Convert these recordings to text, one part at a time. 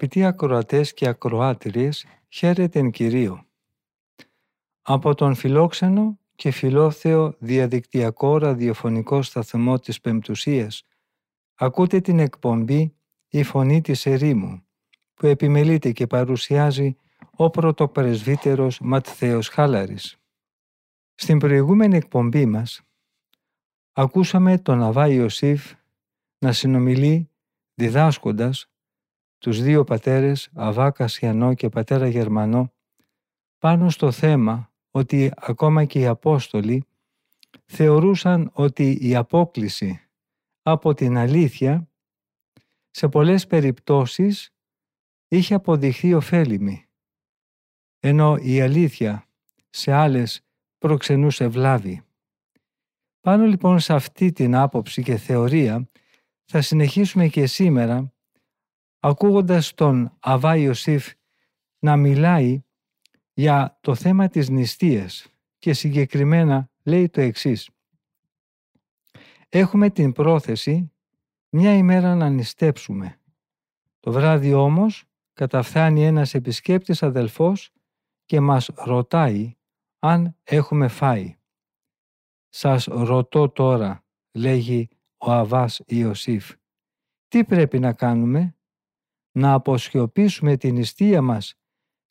Αγαπητοί ακροατές και ακροάτριες, χαίρετε εν Κυρίω. Από τον φιλόξενο και φιλόθεο διαδικτυακό ραδιοφωνικό σταθμό της Πεμπτουσίας ακούτε την εκπομπή «Η Φωνή της Ερήμου» που επιμελείται και παρουσιάζει ο πρωτοπρεσβύτερος Ματθαίος Χάλαρης. Στην προηγούμενη εκπομπή μας ακούσαμε τον Αβά Ιωσήφ να συνομιλεί διδάσκοντας τους δύο πατέρες Αβά Κασιανό και πατέρα Γερμανό πάνω στο θέμα ότι ακόμα και οι Απόστολοι θεωρούσαν ότι η απόκληση από την αλήθεια σε πολλές περιπτώσεις είχε αποδειχθεί ωφέλιμη, ενώ η αλήθεια σε άλλες προξενούσε βλάβη. Πάνω λοιπόν σε αυτή την άποψη και θεωρία θα συνεχίσουμε και σήμερα ακούγοντας τον Αβά Ιωσήφ να μιλάει για το θέμα της νηστείας και συγκεκριμένα λέει το εξής. Έχουμε την πρόθεση μια ημέρα να νηστέψουμε. Το βράδυ όμως καταφθάνει ένας επισκέπτης αδελφός και μας ρωτάει αν έχουμε φάει. «Σας ρωτώ τώρα», λέγει ο Αβάς Ιωσήφ, «τι πρέπει να κάνουμε» να αποσιωπήσουμε την νηστεία μας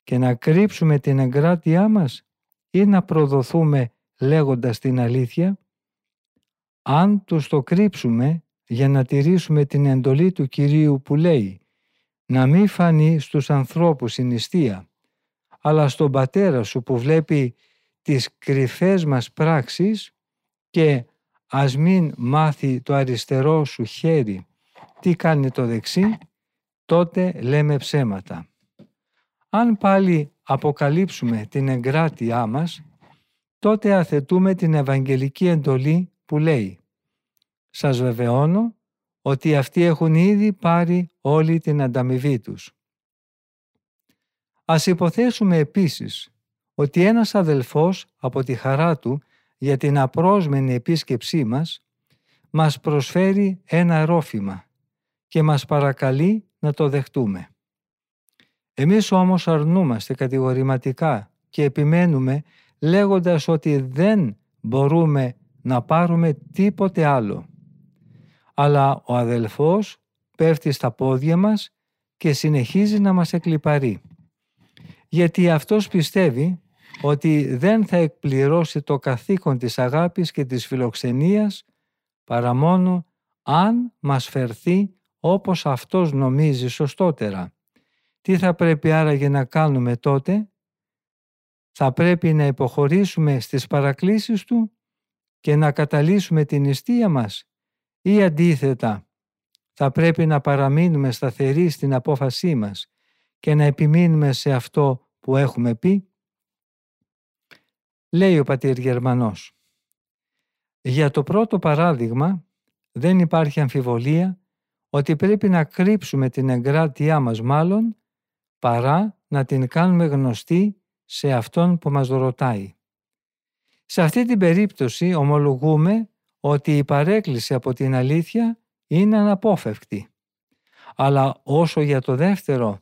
και να κρύψουμε την εγκράτειά μας ή να προδοθούμε λέγοντας την αλήθεια. Αν τους το κρύψουμε για να τηρήσουμε την εντολή του Κυρίου που λέει να μην φανεί στους ανθρώπους η νηστεία, αλλά στον Πατέρα σου που βλέπει τις κρυφές μας πράξεις και ας μην μάθει το αριστερό σου χέρι τι κάνει το δεξί, τότε λέμε ψέματα. Αν πάλι αποκαλύψουμε την εγκράτειά μας, τότε αθετούμε την Ευαγγελική εντολή που λέει «Σας βεβαιώνω ότι αυτοί έχουν ήδη πάρει όλη την ανταμοιβή τους». Ας υποθέσουμε επίσης ότι ένας αδελφός από τη χαρά του για την απρόσμενη επίσκεψή μας μας προσφέρει ένα ρόφημα και μας παρακαλεί να το δεχτούμε. Εμείς όμως αρνούμαστε κατηγορηματικά και επιμένουμε λέγοντας ότι δεν μπορούμε να πάρουμε τίποτε άλλο. Αλλά ο αδελφός πέφτει στα πόδια μας και συνεχίζει να μας εκλυπαρεί. Γιατί αυτός πιστεύει ότι δεν θα εκπληρώσει το καθήκον της αγάπης και της φιλοξενίας παρά μόνο αν μας φερθεί όπως αυτός νομίζει σωστότερα. Τι θα πρέπει άραγε να κάνουμε τότε; Θα πρέπει να υποχωρήσουμε στις παρακλήσεις του και να καταλύσουμε την νηστεία μας; Ή αντίθετα θα πρέπει να παραμείνουμε σταθεροί στην απόφασή μας και να επιμείνουμε σε αυτό που έχουμε πει; Λέει ο πατήρ Γερμανός. Για το πρώτο παράδειγμα δεν υπάρχει αμφιβολία ότι πρέπει να κρύψουμε την εγκράτειά μας μάλλον παρά να την κάνουμε γνωστή σε αυτόν που μας ρωτάει. Σε αυτή την περίπτωση ομολογούμε ότι η παρέκκληση από την αλήθεια είναι αναπόφευκτη. Αλλά όσο για το δεύτερο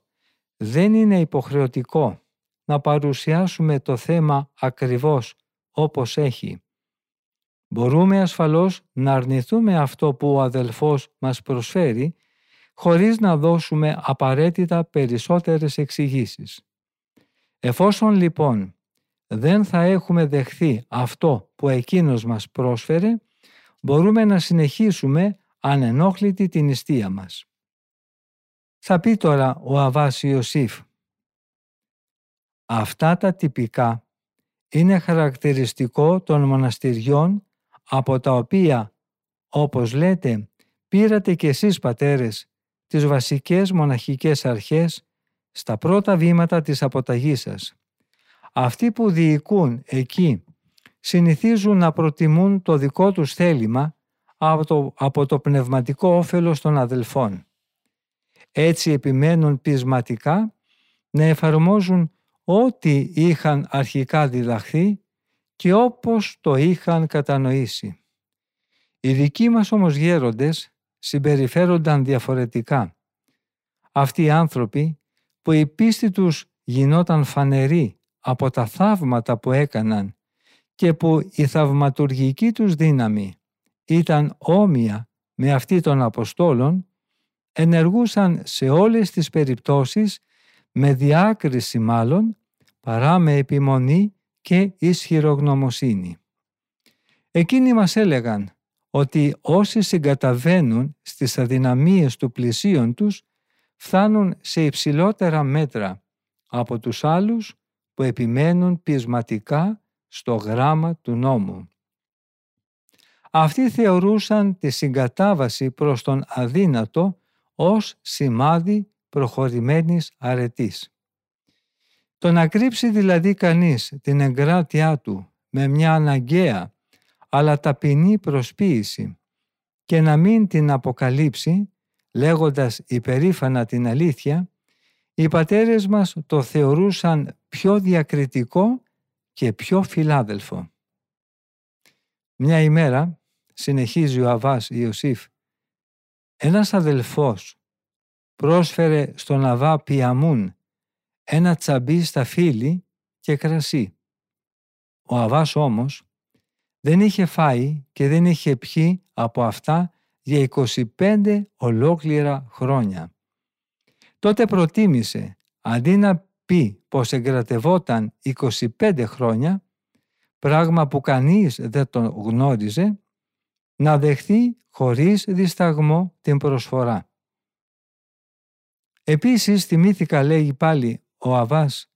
δεν είναι υποχρεωτικό να παρουσιάσουμε το θέμα ακριβώς όπως έχει. Μπορούμε ασφαλώς να αρνηθούμε αυτό που ο αδελφός μας προσφέρει χωρίς να δώσουμε απαραίτητα περισσότερες εξηγήσεις. Εφόσον λοιπόν δεν θα έχουμε δεχθεί αυτό που εκείνος μας πρόσφερε, μπορούμε να συνεχίσουμε ανενόχλητη την νηστεία μας. Θα πει τώρα ο Αβάς Ιωσήφ. Αυτά τα τυπικά είναι χαρακτηριστικό των μοναστηριών από τα οποία, όπως λέτε, πήρατε κι εσείς πατέρες τις βασικές μοναχικές αρχές στα πρώτα βήματα της αποταγής σας. Αυτοί που διοικούν εκεί συνηθίζουν να προτιμούν το δικό τους θέλημα από το, από το πνευματικό όφελος των αδελφών. Έτσι επιμένουν πεισματικά να εφαρμόζουν ό,τι είχαν αρχικά διδαχθεί και όπως το είχαν κατανοήσει. Οι δικοί μας όμως γέροντες συμπεριφέρονταν διαφορετικά. Αυτοί οι άνθρωποι που η πίστη τους γινόταν φανερή από τα θαύματα που έκαναν και που η θαυματουργική τους δύναμη ήταν όμοια με αυτή των Αποστόλων, ενεργούσαν σε όλες τις περιπτώσεις με διάκριση μάλλον παρά με επιμονή και ισχυρογνωμοσύνη. Εκείνοι μας έλεγαν ότι όσοι συγκαταβαίνουν στις αδυναμίες του πλησίον τους φτάνουν σε υψηλότερα μέτρα από τους άλλους που επιμένουν πεισματικά στο γράμμα του νόμου. Αυτοί θεωρούσαν τη συγκατάβαση προς τον αδύνατο ως σημάδι προχωρημένης αρετής. Το να κρύψει δηλαδή κανείς την εγκράτειά του με μια αναγκαία αλλά ταπεινή προσποίηση και να μην την αποκαλύψει λέγοντας υπερήφανα την αλήθεια, οι πατέρες μας το θεωρούσαν πιο διακριτικό και πιο φιλάδελφο. Μια ημέρα, συνεχίζει ο Αβάς Ιωσήφ, ένας αδελφός πρόσφερε στον Αβά Πιαμούν ένα τσαμπί στα φύλλη και κρασί. Ο Αβάς όμως δεν είχε φάει και δεν είχε πιει από αυτά για 25 ολόκληρα χρόνια. Τότε προτίμησε, αντί να πει πως εγκρατευόταν 25 χρόνια, πράγμα που κανείς δεν τον γνώριζε, να δεχθεί χωρίς δισταγμό την προσφορά. Επίσης θυμήθηκα λέγει πάλι ο Αβάς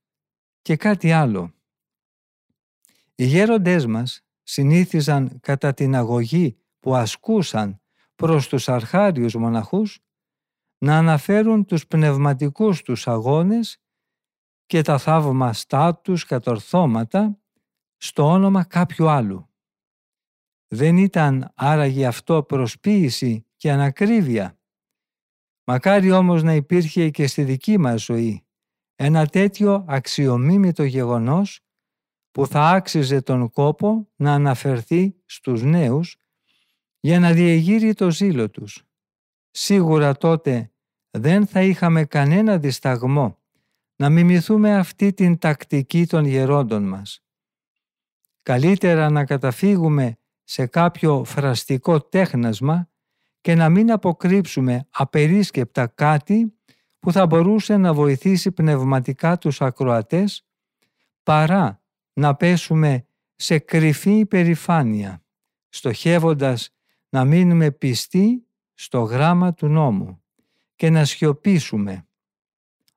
και κάτι άλλο. Οι γέροντές μας συνήθιζαν κατά την αγωγή που ασκούσαν προς τους αρχάριους μοναχούς να αναφέρουν τους πνευματικούς τους αγώνες και τα θαύμαστά τους κατορθώματα στο όνομα κάποιου άλλου. Δεν ήταν άραγε αυτό προσποίηση και ανακρίβεια. Μακάρι όμως να υπήρχε και στη δική μας ζωή ένα τέτοιο αξιομίμητο γεγονός που θα άξιζε τον κόπο να αναφερθεί στους νέους για να διεγείρει το ζήλο τους. Σίγουρα τότε δεν θα είχαμε κανένα δισταγμό να μιμηθούμε αυτή την τακτική των γερόντων μας. Καλύτερα να καταφύγουμε σε κάποιο φραστικό τέχνασμα και να μην αποκρύψουμε απερίσκεπτα κάτι που θα μπορούσε να βοηθήσει πνευματικά τους ακροατές παρά να πέσουμε σε κρυφή υπερηφάνεια, στοχεύοντας να μείνουμε πιστοί στο γράμμα του νόμου και να σιωπήσουμε.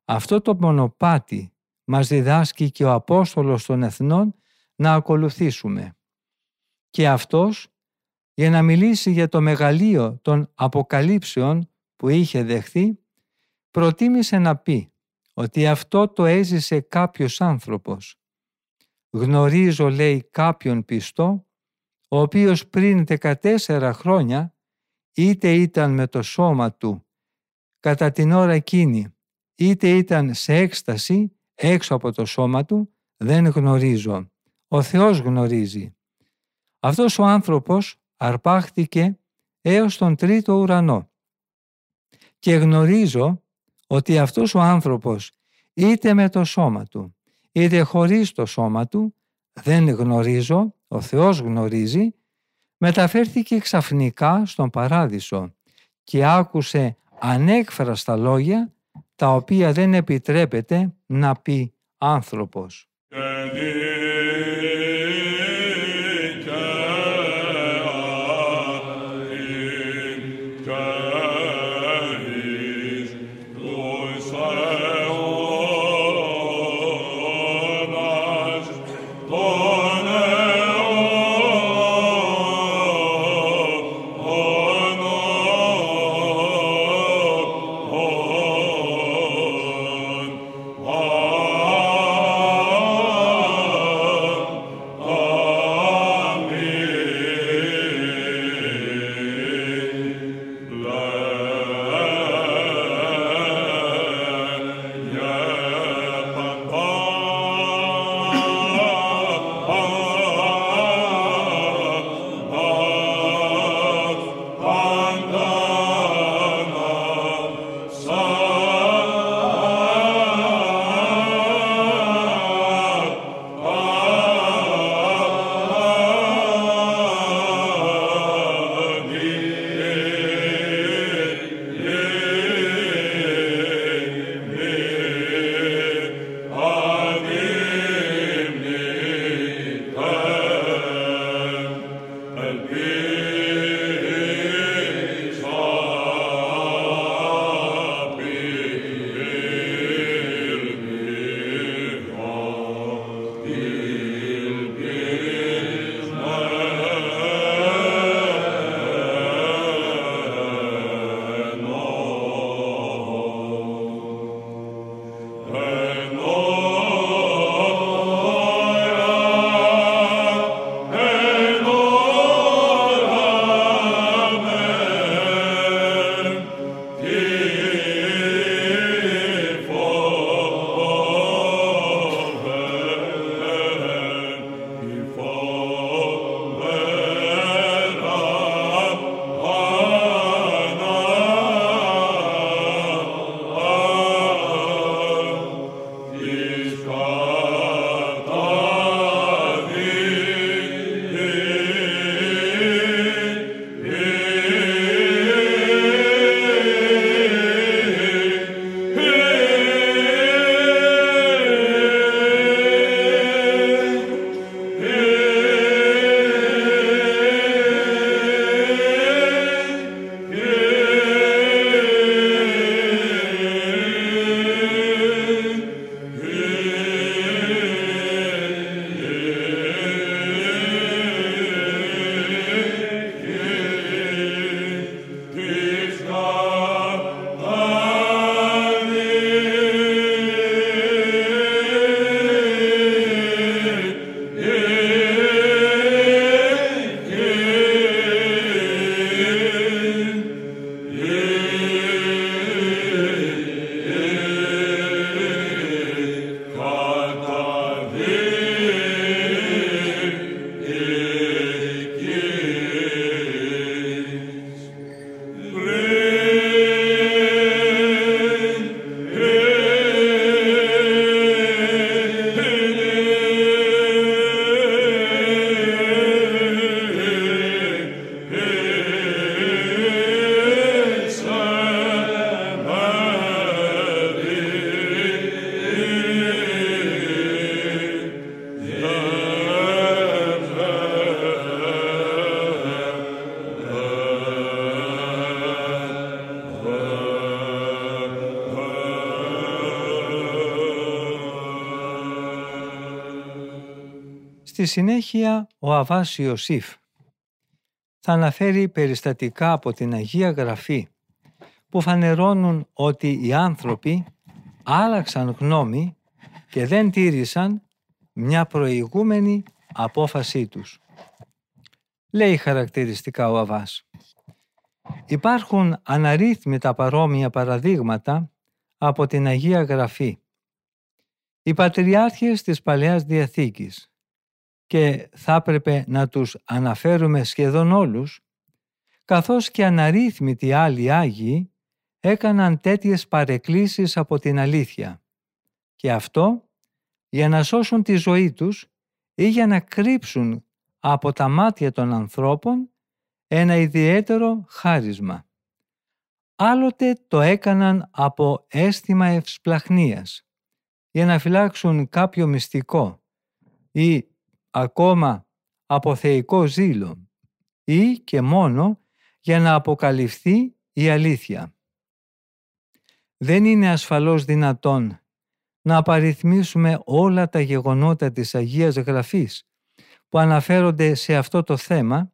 Αυτό το μονοπάτι μας διδάσκει και ο Απόστολος των Εθνών να ακολουθήσουμε. Και αυτός, για να μιλήσει για το μεγαλείο των αποκαλύψεων που είχε δεχθεί, προτίμησε να πει ότι αυτό το έζησε κάποιος άνθρωπος. Γνωρίζω, λέει, κάποιον πιστό, ο οποίος πριν 14 χρόνια είτε ήταν με το σώμα του κατά την ώρα εκείνη, είτε ήταν σε έκσταση έξω από το σώμα του, δεν γνωρίζω. Ο Θεός γνωρίζει. Αυτός ο άνθρωπος αρπάχτηκε έως τον τρίτο ουρανό. Και γνωρίζω ότι αυτός ο άνθρωπος είτε με το σώμα του είτε χωρίς το σώμα του δεν γνωρίζω, ο Θεός γνωρίζει μεταφέρθηκε ξαφνικά στον Παράδεισο και άκουσε ανέκφραστα λόγια τα οποία δεν επιτρέπεται να πει άνθρωπος. Στη συνέχεια ο Αβάς Ιωσήφ θα αναφέρει περιστατικά από την Αγία Γραφή που φανερώνουν ότι οι άνθρωποι άλλαξαν γνώμη και δεν τήρησαν μια προηγούμενη απόφασή τους. Λέει χαρακτηριστικά ο Αβάς. Υπάρχουν αναρρύθμιτα παρόμοια παραδείγματα από την Αγία Γραφή. Οι πατριάρχες της Παλαιάς Διαθήκης και θα έπρεπε να τους αναφέρουμε σχεδόν όλους, καθώς και αναρρύθμιτοι άλλοι Άγιοι έκαναν τέτοιες παρεκκλήσεις από την αλήθεια. Και αυτό για να σώσουν τη ζωή τους ή για να κρύψουν από τα μάτια των ανθρώπων ένα ιδιαίτερο χάρισμα. Άλλοτε το έκαναν από αίσθημα ευσπλαχνίας για να φυλάξουν κάποιο μυστικό ή ακόμα από θεϊκό ζήλο ή και μόνο για να αποκαλυφθεί η αλήθεια. Δεν είναι ασφαλώς δυνατόν να απαριθμίσουμε όλα τα γεγονότα της Αγίας Γραφής που αναφέρονται σε αυτό το θέμα,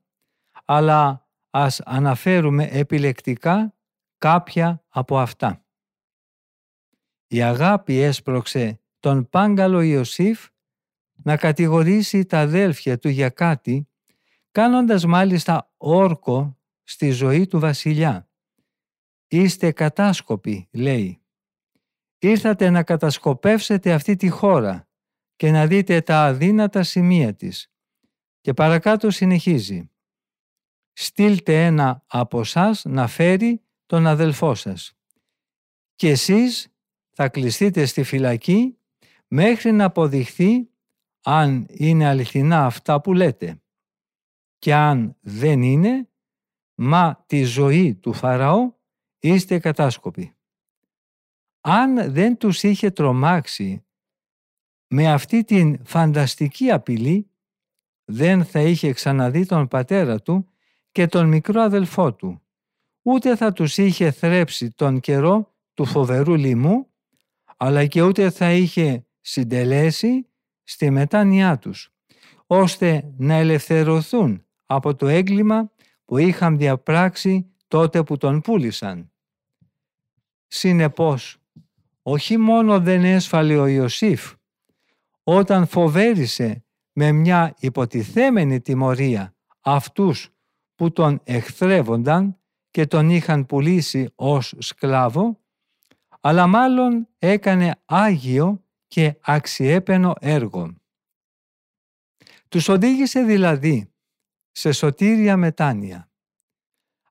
αλλά ας αναφέρουμε επιλεκτικά κάποια από αυτά. Η αγάπη έσπρωξε τον Πάγκαλο Ιωσήφ να κατηγορήσει τα αδέλφια του για κάτι, κάνοντας μάλιστα όρκο στη ζωή του βασιλιά. «Είστε κατάσκοποι», λέει. «Ήρθατε να κατασκοπεύσετε αυτή τη χώρα και να δείτε τα αδύνατα σημεία της». Και παρακάτω συνεχίζει. «Στείλτε ένα από σας να φέρει τον αδελφό σας. Και εσείς θα κλειστείτε στη φυλακή μέχρι να αποδειχθεί αν είναι αληθινά αυτά που λέτε. Και αν δεν είναι, μα τη ζωή του Φαραώ είστε κατάσκοποι. Αν δεν τους είχε τρομάξει με αυτή την φανταστική απειλή, δεν θα είχε ξαναδεί τον πατέρα του και τον μικρό αδελφό του, ούτε θα τους είχε θρέψει τον καιρό του φοβερού λοιμού, αλλά και ούτε θα είχε συντελέσει στη μετάνοιά τους, ώστε να ελευθερωθούν από το έγκλημα που είχαν διαπράξει τότε που τον πούλησαν. Συνεπώς, όχι μόνο δεν έσφαλε ο Ιωσήφ, όταν φοβέρισε με μια υποτιθέμενη τιμωρία αυτούς που τον εχθρεύονταν και τον είχαν πουλήσει ως σκλάβο, αλλά μάλλον έκανε άγιο και αξιέπαινο έργο. Τους οδήγησε δηλαδή σε σωτήρια μετάνοια.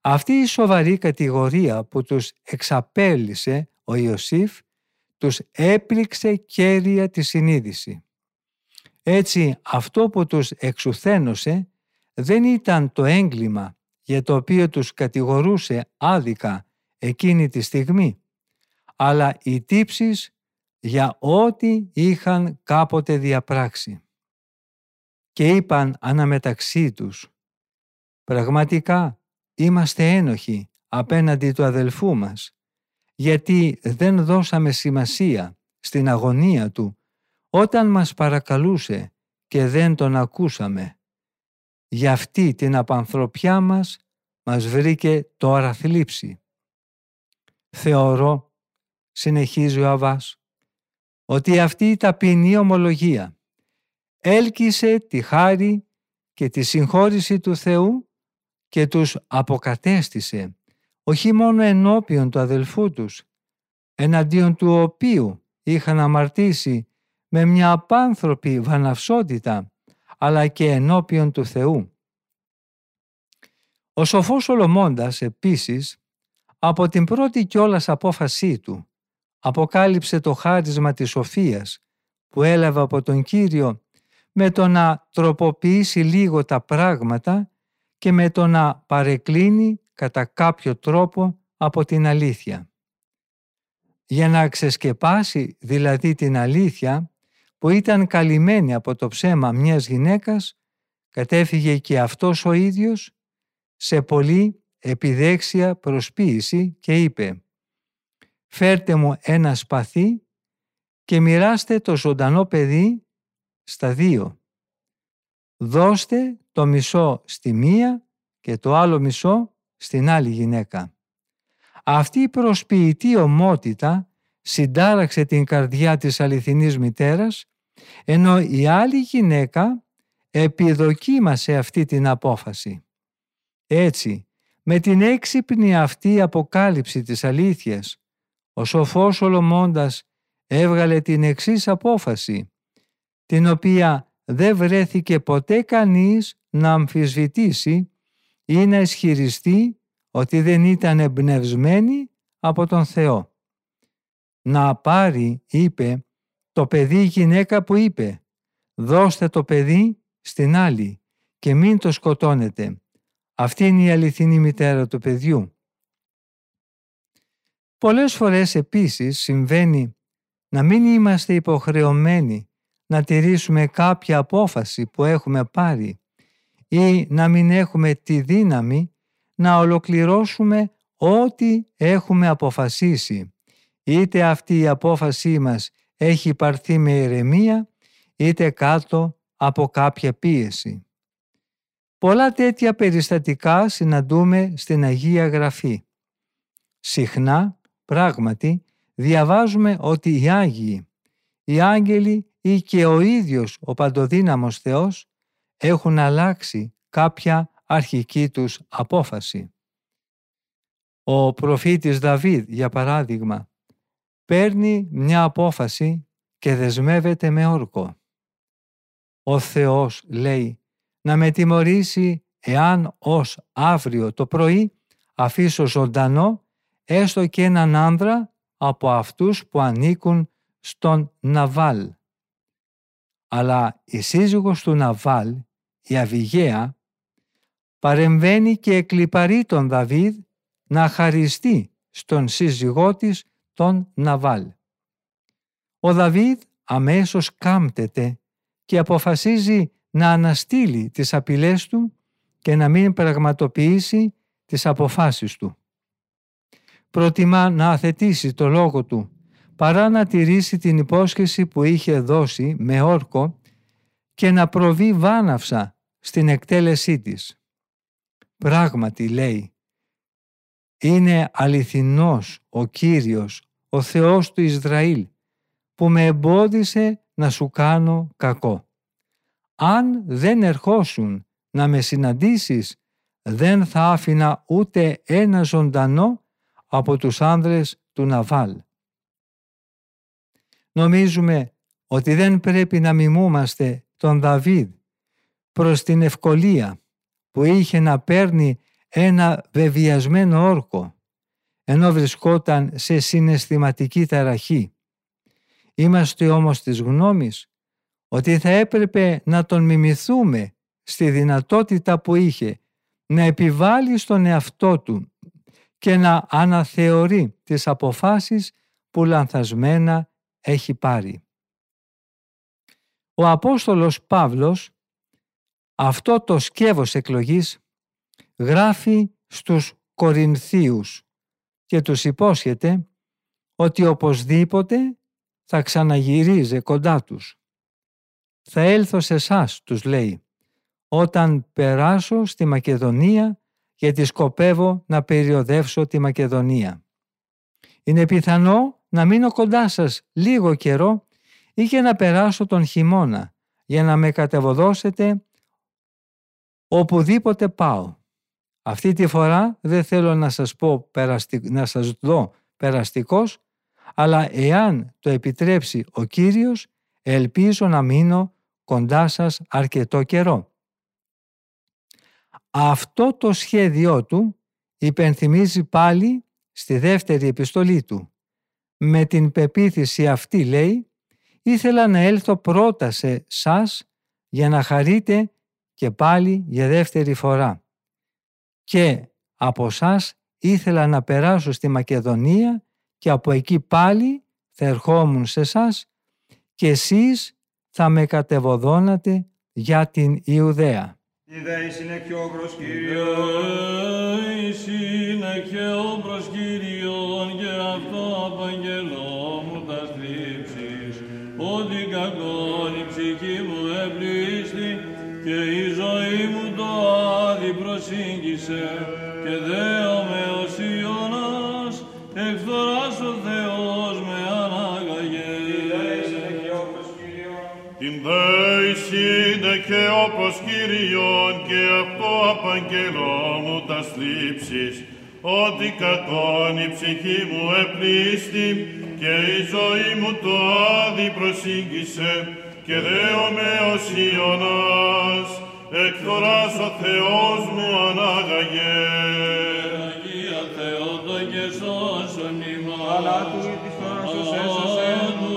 Αυτή η σοβαρή κατηγορία που τους εξαπέλυσε ο Ιωσήφ τους έπληξε κέρια της συνείδηση. Έτσι αυτό που τους εξουθένωσε δεν ήταν το έγκλημα για το οποίο τους κατηγορούσε άδικα εκείνη τη στιγμή, αλλά οι τύψεις για ό,τι είχαν κάποτε διαπράξει. Και είπαν αναμεταξύ τους «Πραγματικά είμαστε ένοχοι απέναντι του αδελφού μας, γιατί δεν δώσαμε σημασία στην αγωνία του όταν μας παρακαλούσε και δεν τον ακούσαμε. Για αυτή την απανθρωπιά μας μας βρήκε τώρα θλίψη. Θεωρώ, συνεχίζει ο Αβάς, ότι αυτή η ταπεινή ομολογία έλκυσε τη χάρη και τη συγχώρηση του Θεού και τους αποκατέστησε όχι μόνο ενώπιον του αδελφού τους, εναντίον του οποίου είχαν αμαρτήσει με μια απάνθρωπη βαναυσότητα, αλλά και ενώπιον του Θεού. Ο σοφός Σολομώντας επίσης, από την πρώτη κιόλας απόφασή του, αποκάλυψε το χάρισμα της σοφίας που έλαβε από τον Κύριο με το να τροποποιήσει λίγο τα πράγματα και με το να παρεκκλίνει κατά κάποιο τρόπο από την αλήθεια. Για να ξεσκεπάσει δηλαδή την αλήθεια που ήταν καλυμμένη από το ψέμα μιας γυναίκας, κατέφυγε και αυτός ο ίδιος σε πολύ επιδέξια προσποίηση και είπε «Φέρτε μου ένα σπαθί και μοιράστε το ζωντανό παιδί στα δύο». δώστε το μισό στη μία και το άλλο μισό στην άλλη γυναίκα. Αυτή η προσποιητή ομότητα συντάραξε την καρδιά της αληθινής μητέρας, ενώ η άλλη γυναίκα επιδοκίμασε αυτή την απόφαση. Έτσι, με την έξυπνη αυτή αποκάλυψη της αλήθειας, ο σοφός Σολομώντας έβγαλε την εξής απόφαση, την οποία δεν βρέθηκε ποτέ κανείς να αμφισβητήσει ή να ισχυριστεί ότι δεν ήταν εμπνευσμένη από τον Θεό. Να πάρει, είπε, το παιδί γυναίκα που είπε, δώστε το παιδί στην άλλη και μην το σκοτώνετε. Αυτή είναι η αληθινή μητέρα του παιδιού. Πολλές φορές επίσης συμβαίνει να μην είμαστε υποχρεωμένοι να τηρήσουμε κάποια απόφαση που έχουμε πάρει ή να μην έχουμε τη δύναμη να ολοκληρώσουμε ό,τι έχουμε αποφασίσει. Είτε αυτή η απόφασή μας έχει πάρθει με ηρεμία, είτε κάτω από κάποια πίεση. Πολλά τέτοια περιστατικά συναντούμε στην Αγία Γραφή. Συχνά, πράγματι, διαβάζουμε ότι οι Άγιοι, οι Άγγελοι ή και ο ίδιος ο Παντοδύναμος Θεός έχουν αλλάξει κάποια αρχική τους απόφαση. Ο προφήτης Δαβίδ, για παράδειγμα, παίρνει μια απόφαση και δεσμεύεται με όρκο. Ο Θεός λέει να με τιμωρήσει εάν ως αύριο το πρωί αφήσω ζωντανό έστω και έναν άνδρα από αυτούς που ανήκουν στον Ναβάλ. Αλλά η σύζυγος του Ναβάλ, η Αβιγαία, παρεμβαίνει και εκλυπαρεί τον Δαβίδ να χαριστεί στον σύζυγό της τον Ναβάλ. Ο Δαβίδ αμέσως κάμπτεται και αποφασίζει να αναστείλει τις απειλές του και να μην πραγματοποιήσει τις αποφάσεις του. Προτιμά να αθετήσει το λόγο του παρά να τηρήσει την υπόσχεση που είχε δώσει με όρκο και να προβεί βάναυσα στην εκτέλεσή της. Πράγματι λέει, είναι αληθινός ο Κύριος, ο Θεός του Ισραήλ, που με εμπόδισε να σου κάνω κακό. Αν δεν ερχόσουν να με συναντήσεις, δεν θα άφηνα ούτε ένα ζωντανό από τους άνδρες του Ναβάλ. Νομίζουμε ότι δεν πρέπει να μιμούμαστε τον Δαβίδ προς την ευκολία που είχε να παίρνει ένα βεβιασμένο όρκο ενώ βρισκόταν σε συναισθηματική ταραχή. Είμαστε όμως της γνώμης ότι θα έπρεπε να τον μιμηθούμε στη δυνατότητα που είχε να επιβάλλει στον εαυτό του και να αναθεωρεί τις αποφάσεις που λανθασμένα έχει πάρει. Ο Απόστολος Παύλος αυτό το σκεύος εκλογής γράφει στους Κορινθίους και τους υπόσχεται ότι οπωσδήποτε θα ξαναγυρίζει κοντά τους. «Θα έλθω σε εσάς τους λέει, «όταν περάσω στη Μακεδονία γιατί σκοπεύω να περιοδεύσω τη Μακεδονία. Είναι πιθανό να μείνω κοντά σας λίγο καιρό ή και να περάσω τον χειμώνα για να με κατεβοδώσετε οπουδήποτε πάω. Αυτή τη φορά δεν θέλω να σας, πω, να σας δω περαστικός, αλλά εάν το επιτρέψει ο Κύριος, ελπίζω να μείνω κοντά σας αρκετό καιρό. Αυτό το σχέδιό του υπενθυμίζει πάλι στη δεύτερη επιστολή του. Με την πεποίθηση αυτή λέει «Ήθελα να έλθω πρώτα σε σας για να χαρείτε και πάλι για δεύτερη φορά. Και από σας ήθελα να περάσω στη Μακεδονία και από εκεί πάλι θα ερχόμουν σε σας και εσείς θα με κατεβοδώνατε για την Ιουδαία. Ιδέης είναι και ο Ιδέης είναι και ο προσκύριον και αυτό απαγγελώ μου τα στρίψεις. Ότι κακόν η ψυχή μου εμπλήστη και έσαι και δέομαι ως Ιωνάς, εκφθοράς ο Θεός με ανάγαγε. Την δέησίνε και όπως Κύριον. Και αυτό απαγγελώ μου τα θλίψεις, ότι κακόν η ψυχή μου επλήστη και η ζωή μου το άδει προσήγησε και δέομαι ως Ιωνάς, εκθοράς ο Θεός μου ανάγαγε. Αγία Θεότο και σώσον ημάς. Αλλά του ή της φοράς ως έσωσε. Του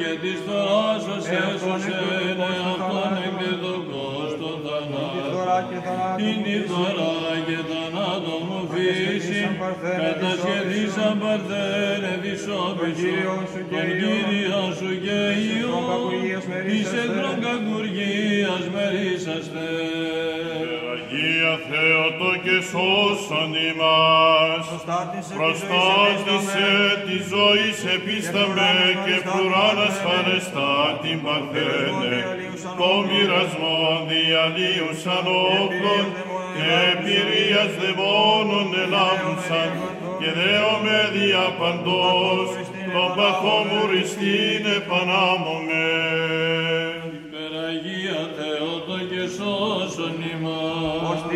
και της φοράς ως Εαυτόν έσωσε. Την μου η φύση. δωρά και θανάτο μου φύση. Κατασχεδίσαν παρθένε Κατασχεδίσαν παρθένε δυσόπισο. Κύριον σου και Τον Υιός. Κύριον σου και Εις Υιός. εχθρόν κακουργίας Εις μερίσαστε. Εχθρόν κακουργίας μερίσαστε. Αγία Θεότο και σώσον ημάς, Προστάτησε τη προστάτησε τη ζωή επίσταμε και φρουράν ασφαλεστά την παρθένε, το μοιρασμό διαλύουσαν όπλων και πυρίας δαιμόνων ελάμψαν και δέομαι δια παντός, τον παθό μου ριστήν επανάμωμε.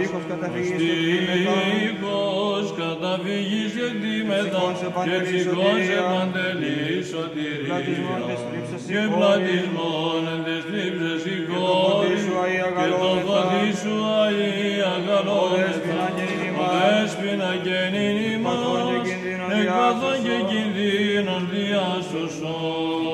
Ημάς. Ως τείχος καταφυγής και κτήμεθα. Τείχος καταφυγής και κτήμεθα Ψυχός και επαντελής ψυχός σωτηρία. επαντελής σωτηρία. Πλατισμόν της θλίψης Και η κόρη. πλατισμόν της θλίψης η το φωτί κόρη. σου, Αΐα, Και το αγαλώνεθα. φωτί σου Αΐα Δέσποινα αγαλώνεθα. και νυν Ο ημάς. Δέσποινα και νυν ημάς. Εκπαθών και κινδύνων Εκπαθών και διάσωσον. κινδύνων διάσωσον.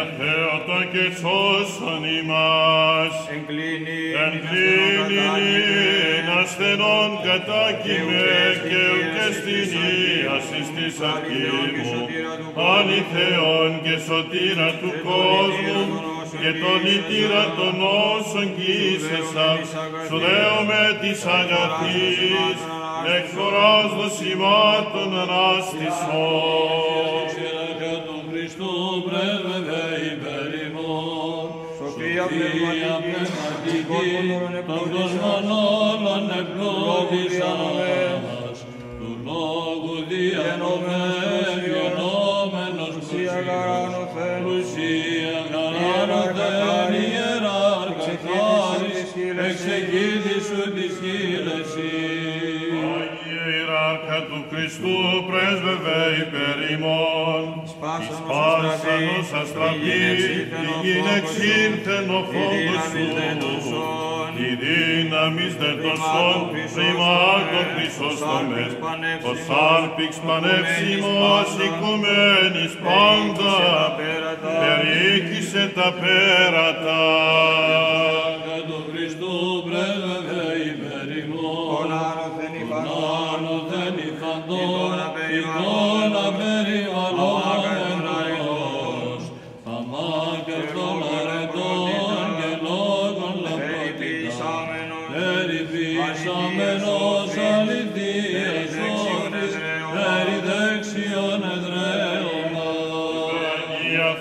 Υπεραγία Θεότο και σώσον ημάς, Εν κλίνη, εν κλίνην ασθενών κατάκυμε και ουκ στην ίασης της αρχή μου, αληθεών και σωτήρα του κόσμου, και τον ήτηρα των όσων κοίσεσα, σου δέομαι της αγαθής, εκφοράς δοσημάτων ανάστησον. Πνευματική, πνευματική, των των κόσμων όλων επλούτησας. Του λόγου διανομές, γενόμενος Ουσία γαράνωθεν. Ουσία γαράνωθεν, ιεράρχα χάρις, εξεγίδησου της χείλεσης. Άγιε ιεράρχα του Χριστού πρέσβευε υπέρ ημών, Σπάσανος Σπάσανος αστραπή, η γην εξήλθεν ο φόβος σου, η δύναμις δε των σών, πριμάτων Χρυσόστομες, ο σάρπιξ πανεύσιμος, οικουμένης πάντα, περίκησε τα πέρατα.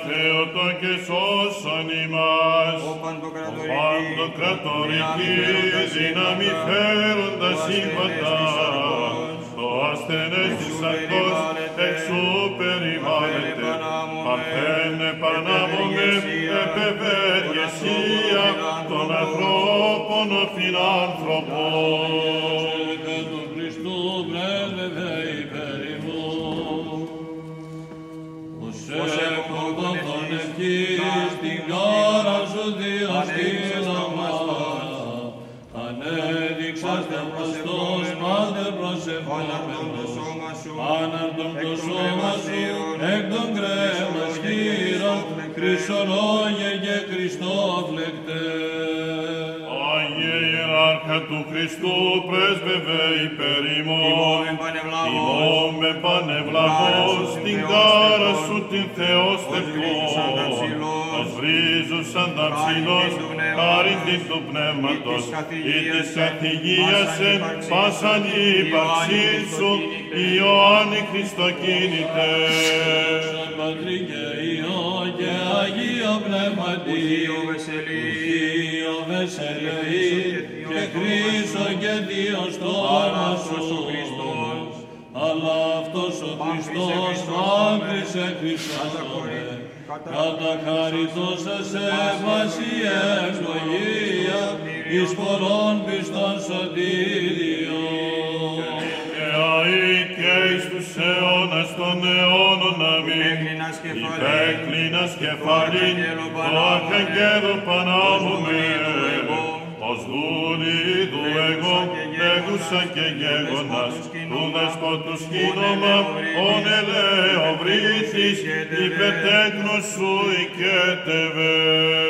Θεότο και σώσον ημάς, Ο παντοκρατορική, Παντοκρατορική δύναμη φέροντας σύμπαντα, το ασθενές της σαρκός του Χριστού πρέσβευε υπέρ ημών. τιμώμεν πανευλάβως, Τιμώμε πανευλαβώς την κάρα σου την Θεός Θεός, ως βρίζουσαν τα ψηλός, χάριν την του πνεύματος, ή της καθηγίας εν πάσαν η ύπαρξής. σου, Ιωάννη Χριστοκίνητε. Σαν Πατρί και Υιό και Αγίο Πνεύματι, Ουσίο βεσελή, Υιό Βεσελεή και Χρήστο και Διός στόμα σου, Χριστός, αλλά αυτός ο Χριστός άγκρισε Χριστός κατά χαριτός σε βασία ευλογία εις πολλών πιστών σωτήριον. Και αεί και εις τους αιώνας των αιώνων αμήν. Έκλεινας κεφαλήν, Υπέκλεινας κεφαλήν, το αρχαγγέλο Πανάμουμε, λέγουσα και γέγονας, του δεσπότου σκήνωμα, ον ελαίο βρήθης, υπετέκνος σου οικέτευε.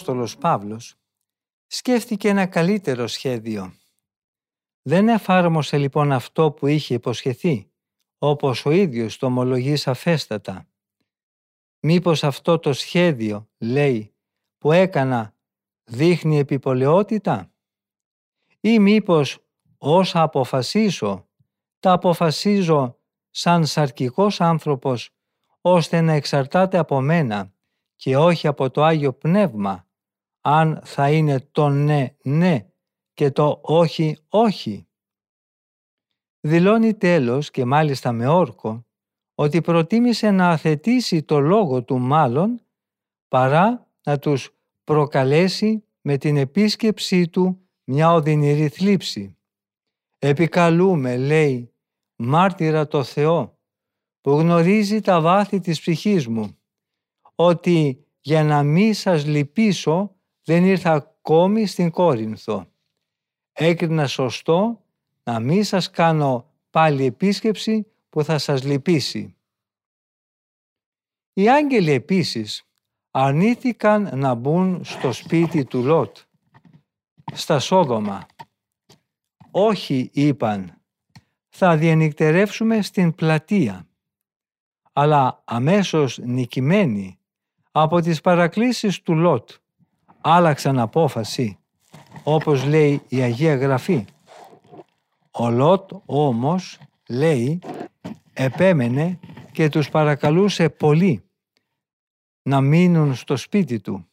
Απόστολος Παύλος σκέφτηκε ένα καλύτερο σχέδιο. Δεν εφάρμοσε λοιπόν αυτό που είχε υποσχεθεί, όπως ο ίδιος το ομολογεί σαφέστατα. Μήπως αυτό το σχέδιο, λέει, που έκανα δείχνει επιπολαιότητα; Ή μήπως όσα αποφασίσω, τα αποφασίζω σαν σαρκικός άνθρωπος ώστε να εξαρτάται από μένα και όχι από το Άγιο Πνεύμα, αν θα είναι το ναι, ναι και το όχι, όχι. Δηλώνει τέλος και μάλιστα με όρκο ότι προτίμησε να αθετήσει το λόγο του μάλλον παρά να τους προκαλέσει με την επίσκεψή του μια οδυνηρή θλίψη. Επικαλούμε, λέει, μάρτυρα το Θεό που γνωρίζει τα βάθη της ψυχής μου ότι για να μη σας λυπήσω δεν ήρθα ακόμη στην Κόρινθο. Έκρινα σωστό να μη σας κάνω πάλι επίσκεψη που θα σας λυπήσει. Οι άγγελοι επίσης αρνήθηκαν να μπουν στο σπίτι του Λότ, στα Σόδομα. Όχι, είπαν, θα διενυκτερεύσουμε στην πλατεία. Αλλά αμέσως νικημένοι από τις παρακλήσεις του Λότ άλλαξαν απόφαση, όπως λέει η Αγία Γραφή. Ο Λότ όμως, λέει, επέμενε και τους παρακαλούσε πολύ να μείνουν στο σπίτι του.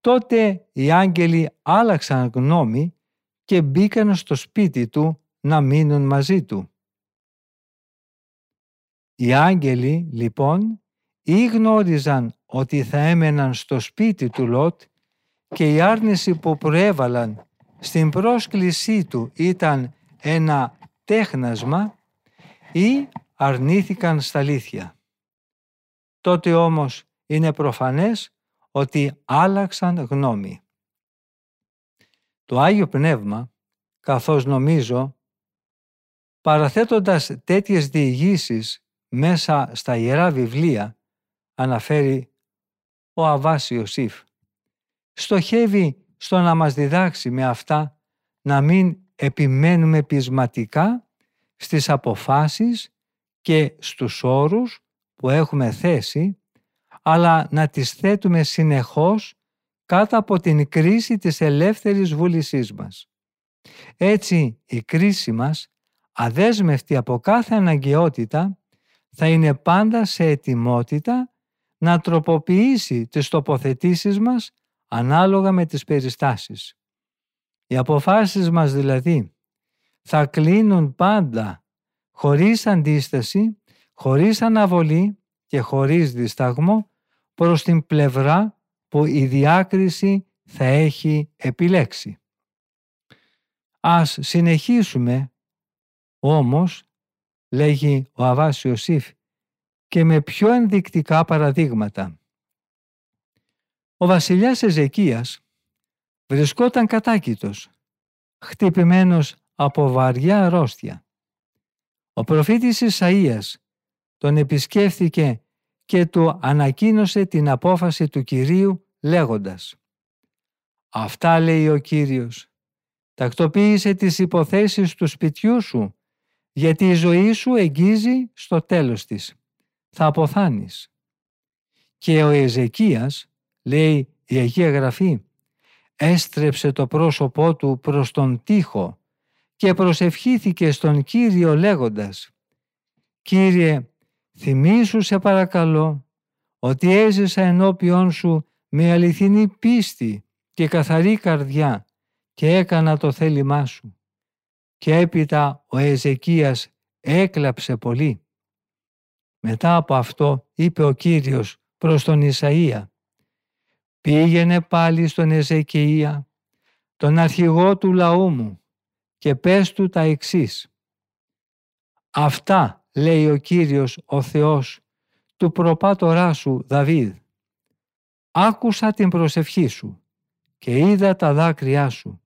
Τότε οι άγγελοι άλλαξαν γνώμη και μπήκαν στο σπίτι του να μείνουν μαζί του. Οι άγγελοι, λοιπόν, ή γνώριζαν ότι θα έμεναν στο σπίτι του Λότ και η άρνηση που προέβαλαν στην πρόσκλησή του ήταν ένα τέχνασμα ή αρνήθηκαν στα αλήθεια. Τότε όμως είναι προφανές ότι άλλαξαν γνώμη. Το Άγιο Πνεύμα, καθώς νομίζω, παραθέτοντας τέτοιες διηγήσεις μέσα στα Ιερά Βιβλία, αναφέρει ο Αβάς Ιωσήφ. Στοχεύει στο να μας διδάξει με αυτά να μην επιμένουμε πεισματικά στις αποφάσεις και στους όρους που έχουμε θέσει, αλλά να τις θέτουμε συνεχώς κάτω από την κρίση της ελεύθερης βούλησής μας. Έτσι η κρίση μας, αδέσμευτη από κάθε αναγκαιότητα, θα είναι πάντα σε ετοιμότητα να τροποποιήσει τις τοποθετήσεις μας ανάλογα με τις περιστάσεις. Οι αποφάσεις μας δηλαδή θα κλείνουν πάντα χωρίς αντίσταση, χωρίς αναβολή και χωρίς δισταγμό προς την πλευρά που η διάκριση θα έχει επιλέξει. Ας συνεχίσουμε όμως, λέγει ο Αβάς Ιωσήφ, και με πιο ενδεικτικά παραδείγματα. Ο βασιλιάς Εζεκίας βρισκόταν κατάκητος, χτυπημένος από βαριά αρρώστια. Ο προφήτης Ισαΐας τον επισκέφθηκε και του ανακοίνωσε την απόφαση του Κυρίου λέγοντας «Αυτά λέει ο Κύριος, τακτοποίησε τις υποθέσεις του σπιτιού σου, γιατί η ζωή σου εγγίζει στο τέλος της. Θα αποθάνεις». Και ο Εζεκίας, λέει η Αγία Γραφή, έστρεψε το πρόσωπό του προς τον τοίχο και προσευχήθηκε στον Κύριο λέγοντας «Κύριε, θυμήσου σε παρακαλώ ότι έζησα ενώπιόν σου με αληθινή πίστη και καθαρή καρδιά και έκανα το θέλημά σου». Και έπειτα ο Εζεκίας έκλαψε πολύ. Μετά από αυτό είπε ο Κύριος προς τον Ισαΐα «Πήγαινε πάλι στον Εζεκία, τον αρχηγό του λαού μου και πες του τα εξής. Αυτά λέει ο Κύριος ο Θεός του προπάτορά σου Δαβίδ. Άκουσα την προσευχή σου και είδα τα δάκρυά σου.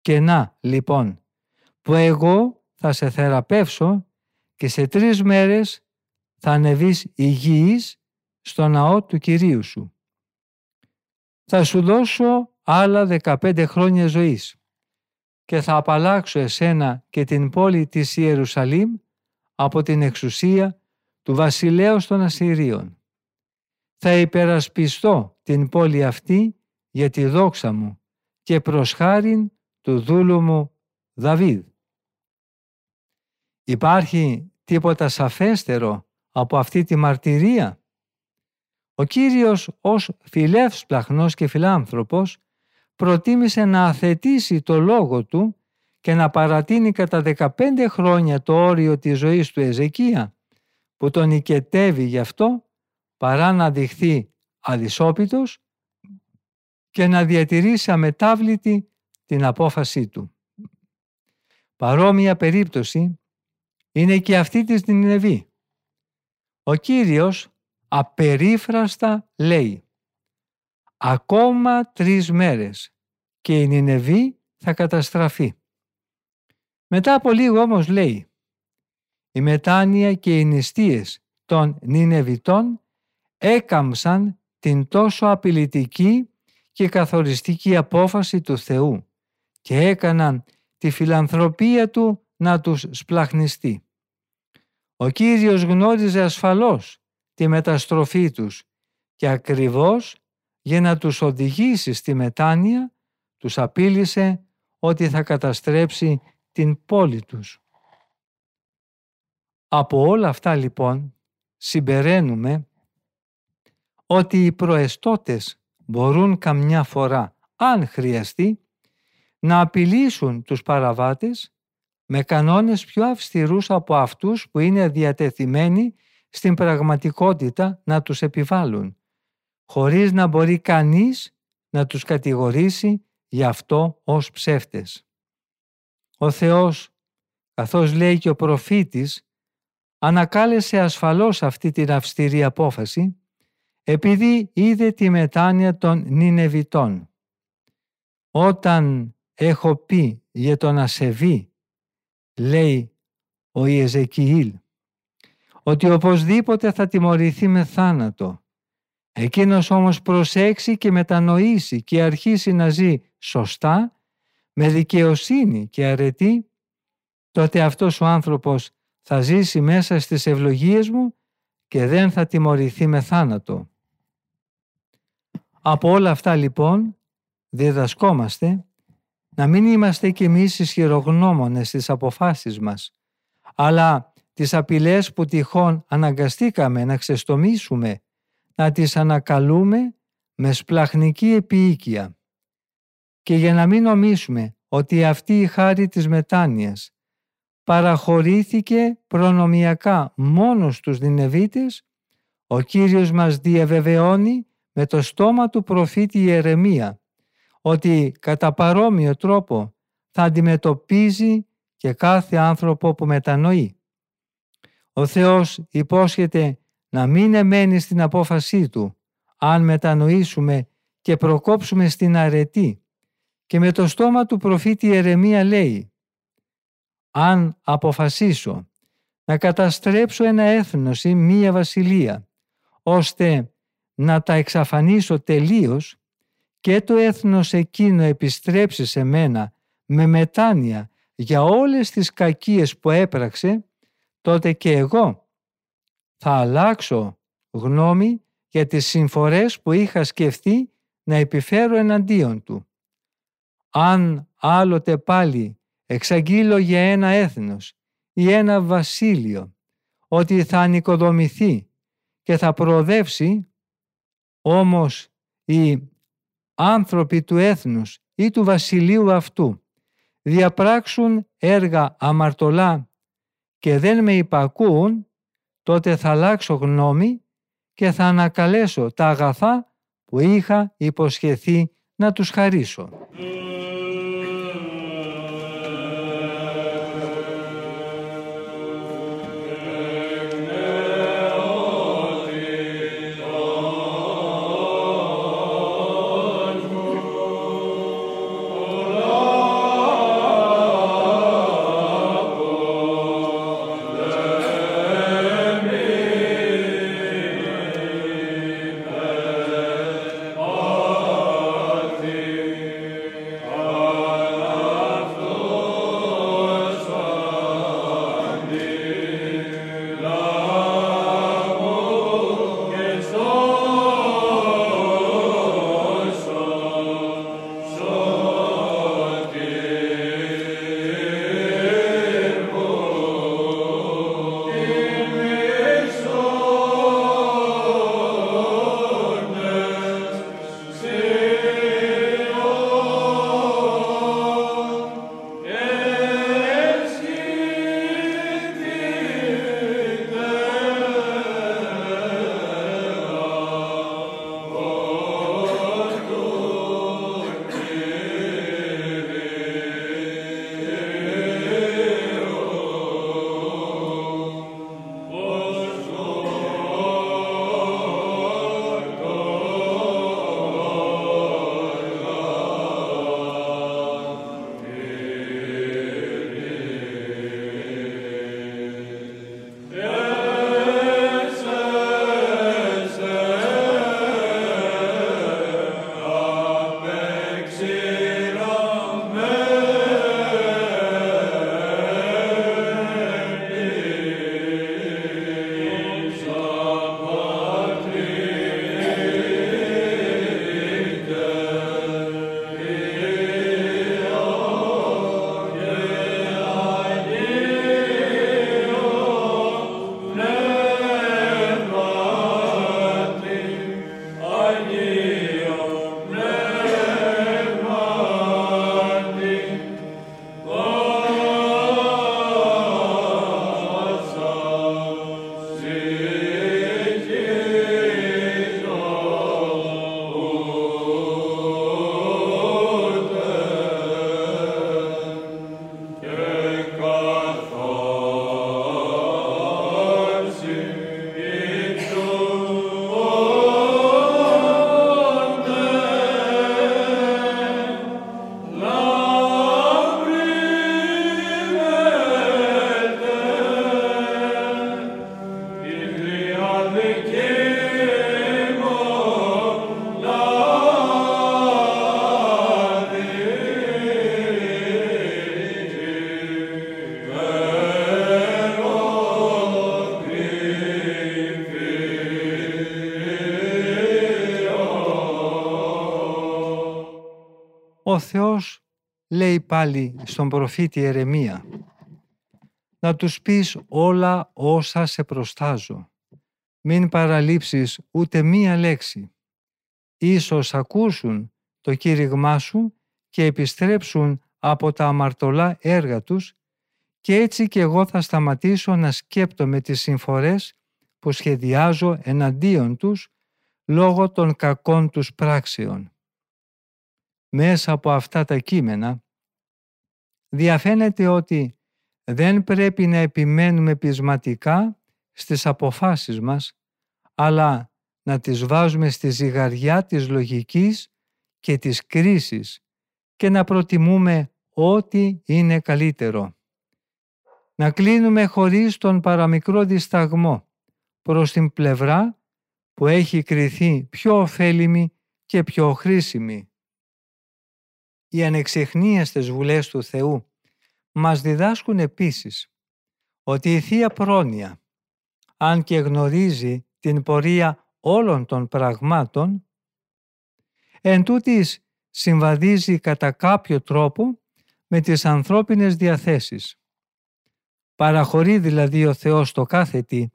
Και να, λοιπόν, που εγώ θα σε θεραπεύσω και σε τρεις μέρες θα ανεβείς υγιής στο ναό του Κυρίου σου. Θα σου δώσω άλλα 15 χρόνια ζωής και θα απαλλάξω εσένα και την πόλη της Ιερουσαλήμ από την εξουσία του βασιλέως των Ασσυρίων. Θα υπερασπιστώ την πόλη αυτή για τη δόξα μου και προς χάριν του δούλου μου Δαβίδ. Υπάρχει τίποτα σαφέστερο από αυτή τη μαρτυρία; Ο Κύριος ως φιλεύσπλαχνος και φιλάνθρωπος προτίμησε να αθετήσει το λόγο του και να παρατείνει κατά 15 χρόνια το όριο της ζωής του Εζεκία που τον οικετεύει γι' αυτό παρά να δειχθεί αδυσόπιτος και να διατηρήσει αμετάβλητη την απόφασή του. Παρόμοια περίπτωση είναι και αυτή της Νινεβή. Ο Κύριος απερίφραστα λέει «Ακόμα τρεις μέρες και η Νινεβή θα καταστραφεί». Μετά από λίγο όμως λέει «Η μετάνοια και οι νηστείες των Νινεβιτών έκαμψαν την τόσο απειλητική και καθοριστική απόφαση του Θεού και έκαναν τη φιλανθρωπία του να τους σπλαχνιστεί. Ο Κύριος γνώριζε ασφαλώς τη μεταστροφή τους και ακριβώς για να τους οδηγήσει στη μετάνοια τους απείλησε ότι θα καταστρέψει την πόλη τους. Από όλα αυτά λοιπόν συμπεραίνουμε ότι οι προεστώτες μπορούν καμιά φορά, αν χρειαστεί, να απειλήσουν τους παραβάτες με κανόνες πιο αυστηρούς από αυτούς που είναι διατεθειμένοι στην πραγματικότητα να τους επιβάλλουν, χωρίς να μπορεί κανείς να τους κατηγορήσει γι' αυτό ως ψεύτες. Ο Θεός, καθώς λέει και ο προφήτης, ανακάλεσε ασφαλώς αυτή την αυστηρή απόφαση επειδή είδε τη μετάνοια των Νινεβιτών. Όταν έχω πει για τον ασεβή, λέει ο Ιεζεκιήλ, ότι οπωσδήποτε θα τιμωρηθεί με θάνατο. Εκείνος όμως προσέξει και μετανοήσει και αρχίσει να ζει σωστά με δικαιοσύνη και αρετή, τότε αυτός ο άνθρωπος θα ζήσει μέσα στις ευλογίες μου και δεν θα τιμωρηθεί με θάνατο. Από όλα αυτά λοιπόν διδασκόμαστε να μην είμαστε κι εμείς ισχυρογνώμονες στις αποφάσεις μας, αλλά τις απειλές που τυχόν αναγκαστήκαμε να ξεστομίσουμε, να τις ανακαλούμε με σπλαχνική επίοικια και για να μην νομίσουμε ότι αυτή η χάρη της μετάνοιας παραχωρήθηκε προνομιακά μόνος στους Νινεβίτες, ο Κύριος μας διαβεβαιώνει με το στόμα του προφήτη Ιερεμία ότι κατά παρόμοιο τρόπο θα αντιμετωπίζει και κάθε άνθρωπο που μετανοεί. Ο Θεός υπόσχεται να μην εμένει στην απόφασή Του αν μετανοήσουμε και προκόψουμε στην αρετή. Και με το στόμα του προφήτη Ιερεμία λέει «Αν αποφασίσω να καταστρέψω ένα έθνος ή μία βασιλεία ώστε να τα εξαφανίσω τελείως και το έθνος εκείνο επιστρέψει σε μένα με μετάνοια για όλες τις κακίες που έπραξε, τότε και εγώ θα αλλάξω γνώμη για τις συμφορές που είχα σκεφτεί να επιφέρω εναντίον του. Αν άλλοτε πάλι εξαγγείλω για ένα έθνος ή ένα βασίλειο ότι θα ανοικοδομηθεί και θα προοδεύσει, όμως οι άνθρωποι του έθνους ή του βασιλείου αυτού διαπράξουν έργα αμαρτωλά και δεν με υπακούουν, τότε θα αλλάξω γνώμη και θα ανακαλέσω τα αγαθά που είχα υποσχεθεί να τους χαρίσω. Πάλι στον προφήτη Ερεμία να τους πεις όλα όσα σε προστάζω. Μην παραλείψεις ούτε μία λέξη. Ίσως ακούσουν το κήρυγμά σου και επιστρέψουν από τα αμαρτωλά έργα τους και έτσι και εγώ θα σταματήσω να σκέπτομαι τις συμφορές που σχεδιάζω εναντίον τους λόγω των κακών τους πράξεων. Μέσα από αυτά τα κείμενα διαφαίνεται ότι δεν πρέπει να επιμένουμε πεισματικά στις αποφάσεις μας, αλλά να τις βάζουμε στη ζυγαριά της λογικής και της κρίσης και να προτιμούμε ό,τι είναι καλύτερο. Να κλείνουμε χωρίς τον παραμικρό δισταγμό προς την πλευρά που έχει κριθεί πιο ωφέλιμη και πιο χρήσιμη. Οι ανεξιχνίαστες βουλές του Θεού μας διδάσκουν επίσης ότι η Θεία Πρόνοια, αν και γνωρίζει την πορεία όλων των πραγμάτων, εν τούτης συμβαδίζει κατά κάποιο τρόπο με τις ανθρώπινες διαθέσεις. Παραχωρεί δηλαδή ο Θεός το κάθε τι,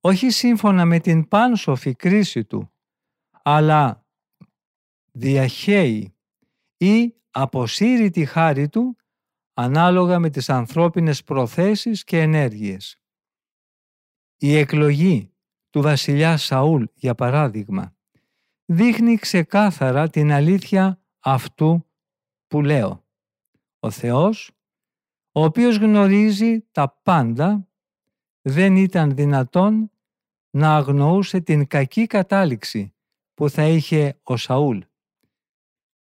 όχι σύμφωνα με την πάνσοφη κρίση του, αλλά διαχέει ή αποσύρει τη χάρη του ανάλογα με τις ανθρώπινες προθέσεις και ενέργειες. Η εκλογή του βασιλιά Σαούλ, για παράδειγμα, δείχνει ξεκάθαρα την αλήθεια αυτού που λέω. Ο Θεός, ο οποίος γνωρίζει τα πάντα, δεν ήταν δυνατόν να αγνοούσε την κακή κατάληξη που θα είχε ο Σαούλ.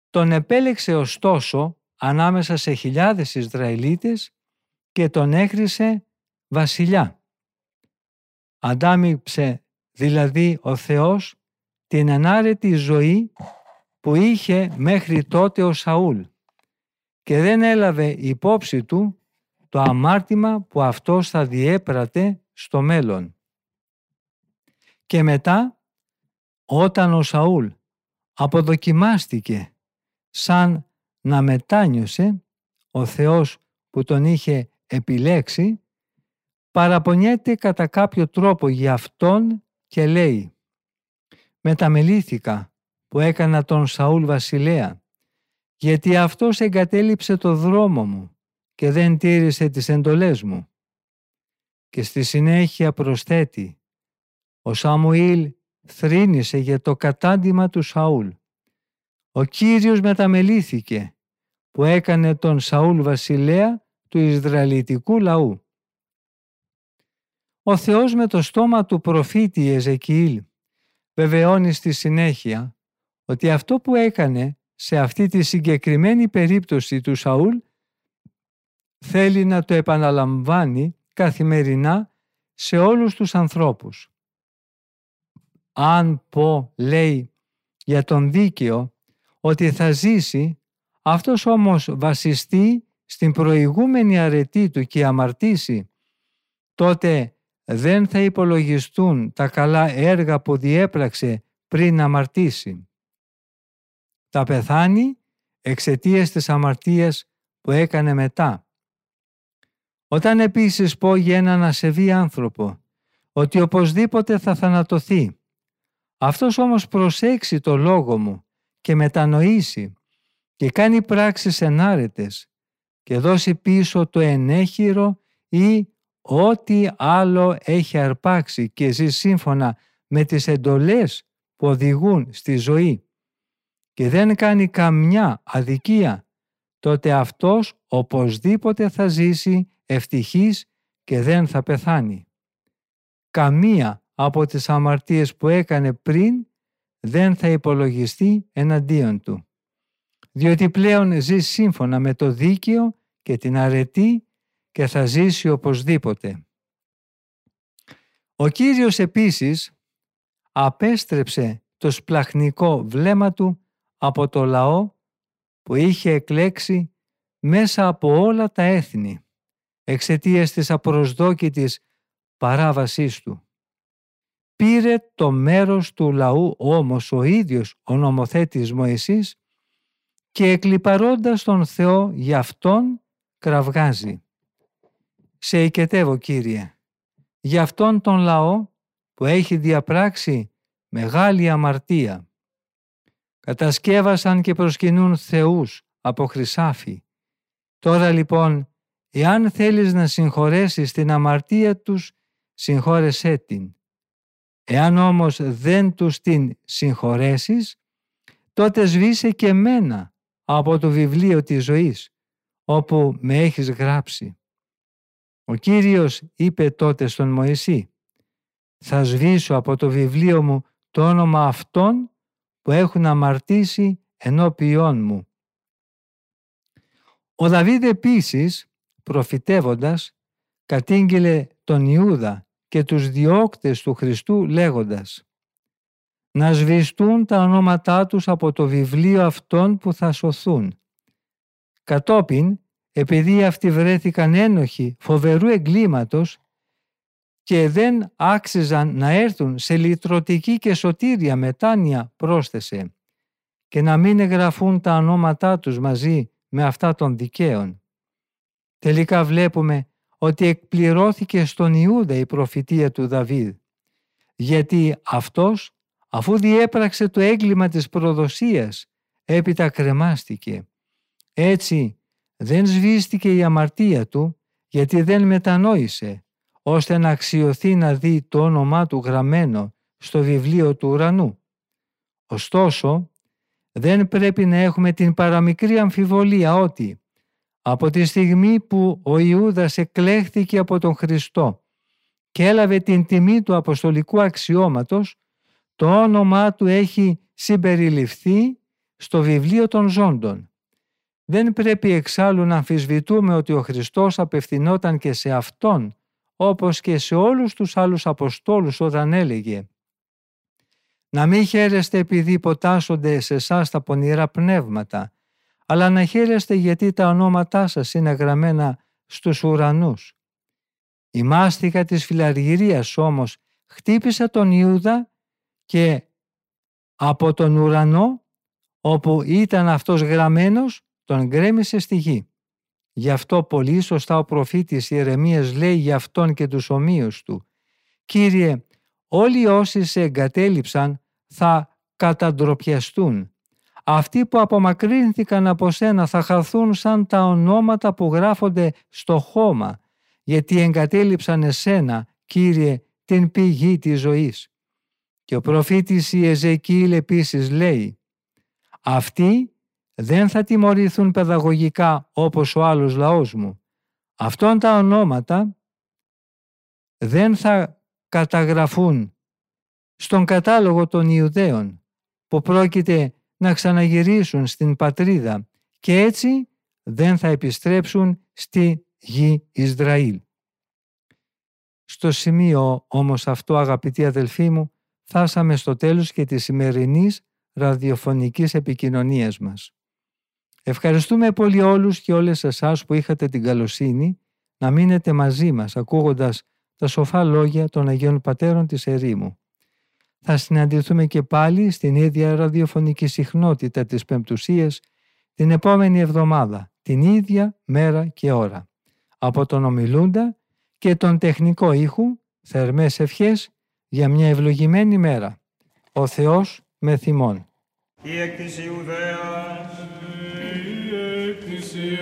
Τον επέλεξε ωστόσο ανάμεσα σε χιλιάδες Ισραηλίτες και τον έκρισε βασιλιά. Αντάμιψε δηλαδή ο Θεός την ανάρετη ζωή που είχε μέχρι τότε ο Σαούλ και δεν έλαβε υπόψη του το αμάρτημα που αυτός θα διέπρατε στο μέλλον. Και μετά, όταν ο Σαούλ αποδοκιμάστηκε σαν να μετάνιωσε ο Θεός που τον είχε επιλέξει, παραπονιέται κατά κάποιο τρόπο για Αυτόν και λέει «Μεταμελήθηκα που έκανα τον Σαούλ βασιλέα, γιατί αυτός εγκατέλειψε το δρόμο μου και δεν τήρησε τις εντολές μου». Και στη συνέχεια προσθέτει «Ο Σαμουήλ θρήνησε για το κατάντημα του Σαούλ ο Κύριος μεταμελήθηκε που έκανε τον Σαούλ βασιλέα του Ισραηλιτικού λαού. Ο Θεός με το στόμα του προφήτη Εζεκιήλ βεβαιώνει στη συνέχεια ότι αυτό που έκανε σε αυτή τη συγκεκριμένη περίπτωση του Σαούλ θέλει να το επαναλαμβάνει καθημερινά σε όλους τους ανθρώπους. Αν πω, λέει, για τον δίκαιο ότι θα ζήσει, αυτός όμως βασιστεί στην προηγούμενη αρετή του και αμαρτήσει, τότε δεν θα υπολογιστούν τα καλά έργα που διέπραξε πριν αμαρτήσει. Θα πεθάνει εξαιτίας της αμαρτίας που έκανε μετά. Όταν επίσης πω για έναν ασεβή άνθρωπο ότι οπωσδήποτε θα θανατωθεί, αυτός όμως προσέξει το λόγο μου και μετανοήσει και κάνει πράξεις ενάρετες και δώσει πίσω το ενέχειρο ή ό,τι άλλο έχει αρπάξει και ζει σύμφωνα με τις εντολές που οδηγούν στη ζωή και δεν κάνει καμιά αδικία, τότε αυτός οπωσδήποτε θα ζήσει ευτυχής και δεν θα πεθάνει. Καμία από τις αμαρτίες που έκανε πριν δεν θα υπολογιστεί εναντίον του. Διότι πλέον ζει σύμφωνα με το δίκαιο και την αρετή και θα ζήσει οπωσδήποτε. Ο Κύριος επίσης απέστρεψε το σπλαχνικό βλέμμα του από το λαό που είχε εκλέξει μέσα από όλα τα έθνη εξαιτίας της απροσδόκητης παράβασής του. Πήρε το μέρος του λαού όμως ο ίδιος ο νομοθέτης Μωυσής και εκλυπαρώντας τον Θεό για Αυτόν κραυγάζει. Σε οικετεύω Κύριε, για Αυτόν τον λαό που έχει διαπράξει μεγάλη αμαρτία. Κατασκεύασαν και προσκυνούν θεούς από χρυσάφι. Τώρα λοιπόν Εάν θέλεις να συγχωρέσεις την αμαρτία τους, συγχώρεσέ την. Εάν όμως δεν τους την συγχωρέσεις, τότε σβήσε και μένα από το βιβλίο της ζωής, όπου με έχεις γράψει. Ο Κύριος είπε τότε στον Μωυσή «Θα σβήσω από το βιβλίο μου το όνομα αυτών που έχουν αμαρτήσει ενώπιόν μου». Ο Δαβίδ επίσης, προφητεύοντας, κατήγγειλε τον Ιούδα και τους διώκτες του Χριστού λέγοντας «Να σβηστούν τα ονόματά τους από το βιβλίο αυτών που θα σωθούν». Κατόπιν επειδή αυτοί βρέθηκαν ένοχοι φοβερού εγκλήματος και δεν άξιζαν να έρθουν σε λυτρωτική και σωτήρια μετάνοια πρόσθεσε και να μην εγγραφούν τα ονόματά τους μαζί με αυτά των δικαίων. Τελικά βλέπουμε ότι εκπληρώθηκε στον Ιούδα η προφητεία του Δαβίδ, γιατί αυτός αφού διέπραξε το έγκλημα της προδοσίας έπειτα κρεμάστηκε. Έτσι δεν σβήστηκε η αμαρτία του γιατί δεν μετανόησε ώστε να αξιωθεί να δει το όνομά του γραμμένο στο βιβλίο του ουρανού. Ωστόσο, δεν πρέπει να έχουμε την παραμικρή αμφιβολία ότι από τη στιγμή που ο Ιούδας εκλέχθηκε από τον Χριστό και έλαβε την τιμή του αποστολικού αξιώματος, το όνομά του έχει συμπεριληφθεί στο βιβλίο των ζώντων. Δεν πρέπει εξάλλου να αμφισβητούμε ότι ο Χριστός απευθυνόταν και σε Αυτόν, όπως και σε όλους τους άλλους Αποστόλους όταν έλεγε «Να μην χαίρεστε επειδή υποτάσσονται σε εσάς τα πονηρά πνεύματα, αλλά να χαίρεστε γιατί τα ονόματά σας είναι γραμμένα στους ουρανούς». Η μάστιγα της φιλαργυρίας όμως χτύπησε τον Ιούδα και από τον ουρανό όπου ήταν αυτός γραμμένος τον γκρέμισε στη γη. Γι' αυτό πολύ σωστά ο προφήτης Ιερεμίας λέει για αυτόν και τους ομοίους του «Κύριε, όλοι όσοι σε εγκατέλειψαν θα καταντροπιαστούν. Αυτοί που απομακρύνθηκαν από σένα θα χαθούν σαν τα ονόματα που γράφονται στο χώμα, γιατί εγκατέλειψαν εσένα, Κύριε, την πηγή της ζωής». Και ο προφήτης Ιεζεκίλ επίσης λέει «Αυτοί δεν θα τιμωρηθούν παιδαγωγικά όπως ο άλλος λαός μου. Αυτόν τα ονόματα δεν θα καταγραφούν στον κατάλογο των Ιουδαίων που πρόκειται να ξαναγυρίσουν στην πατρίδα και έτσι δεν θα επιστρέψουν στη γη Ισραήλ. Στο σημείο όμως αυτό αγαπητοί αδελφοί μου φτάσαμε στο τέλος και της σημερινής ραδιοφωνικής επικοινωνίας μας. Ευχαριστούμε πολύ όλους και όλες εσάς που είχατε την καλοσύνη να μείνετε μαζί μας ακούγοντας τα σοφά λόγια των Αγίων Πατέρων της Ερήμου. Θα συναντηθούμε και πάλι στην ίδια ραδιοφωνική συχνότητα της Πεμπτουσίας την επόμενη εβδομάδα, την ίδια μέρα και ώρα. Από τον ομιλούντα και τον τεχνικό ήχου, θερμές ευχές για μια ευλογημένη μέρα. Ο Θεός με θυμών. Η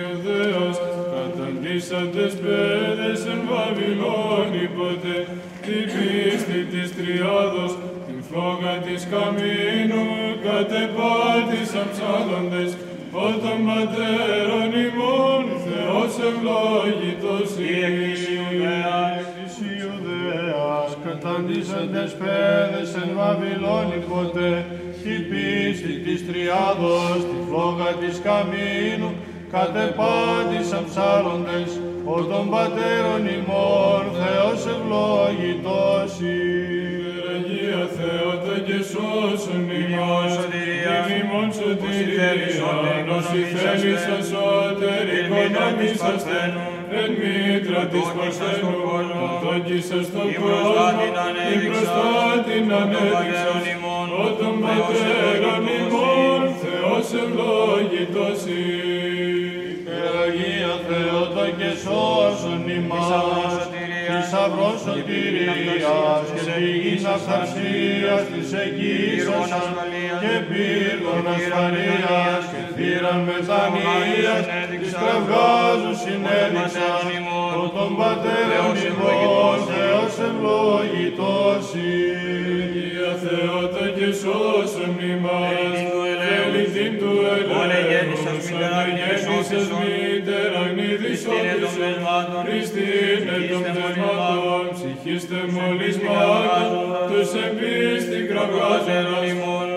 Ιουδαίος, καταντήσαντες πέδες εν Βαβυλώνη ποτέ, την πίστη της Τριάδος, την φλόγα της Καμίνου, κατεπάτησαν ψάλλοντες, ο των πατέρων ημών, Θεός ευλόγητος η Εκκλησιουδαίας, Ιουδαίας, καταντήσαντες πέδες εν Βαβυλώνη ποτέ, την πίστη της Τριάδος, την φλόγα της Καμίνου, κατεπάτησαν ψάλλοντες, ο των πατέρων ημών, Θεός ευλόγητος Αγία Θεότα και σώσον ημάς, ημών σωτηρίαν, όσοι θέλεις ασώτερη οικονομήσαστε, εν μήτρα της Παρθένου, ορθόγησας στον κόσμο, την μπροστά την ανέδειξας, ο των πατέρων ημών, Θεός ευλόγητος Αγία Θεότα και σώσον ημάς, της θησαυρό σωτηρίας και πηγής αυθαρσίας της εκείσωσαν και πύργων ασφαλείας και θύραν μετανοίας της κραυγάζου συνέδειξαν ο τον πατέρων ημών Θεός ευλογητός Αγία Θεότα και σώσον ημάς, ελεηθήν του ελέγχους, αναγέννησες μήτεραν ειδησότησεν, Χριστίν εν των πνευμάτων, ψυχίστε μολυσμάτων, τους εμπίστην κραυγάζοντας, ο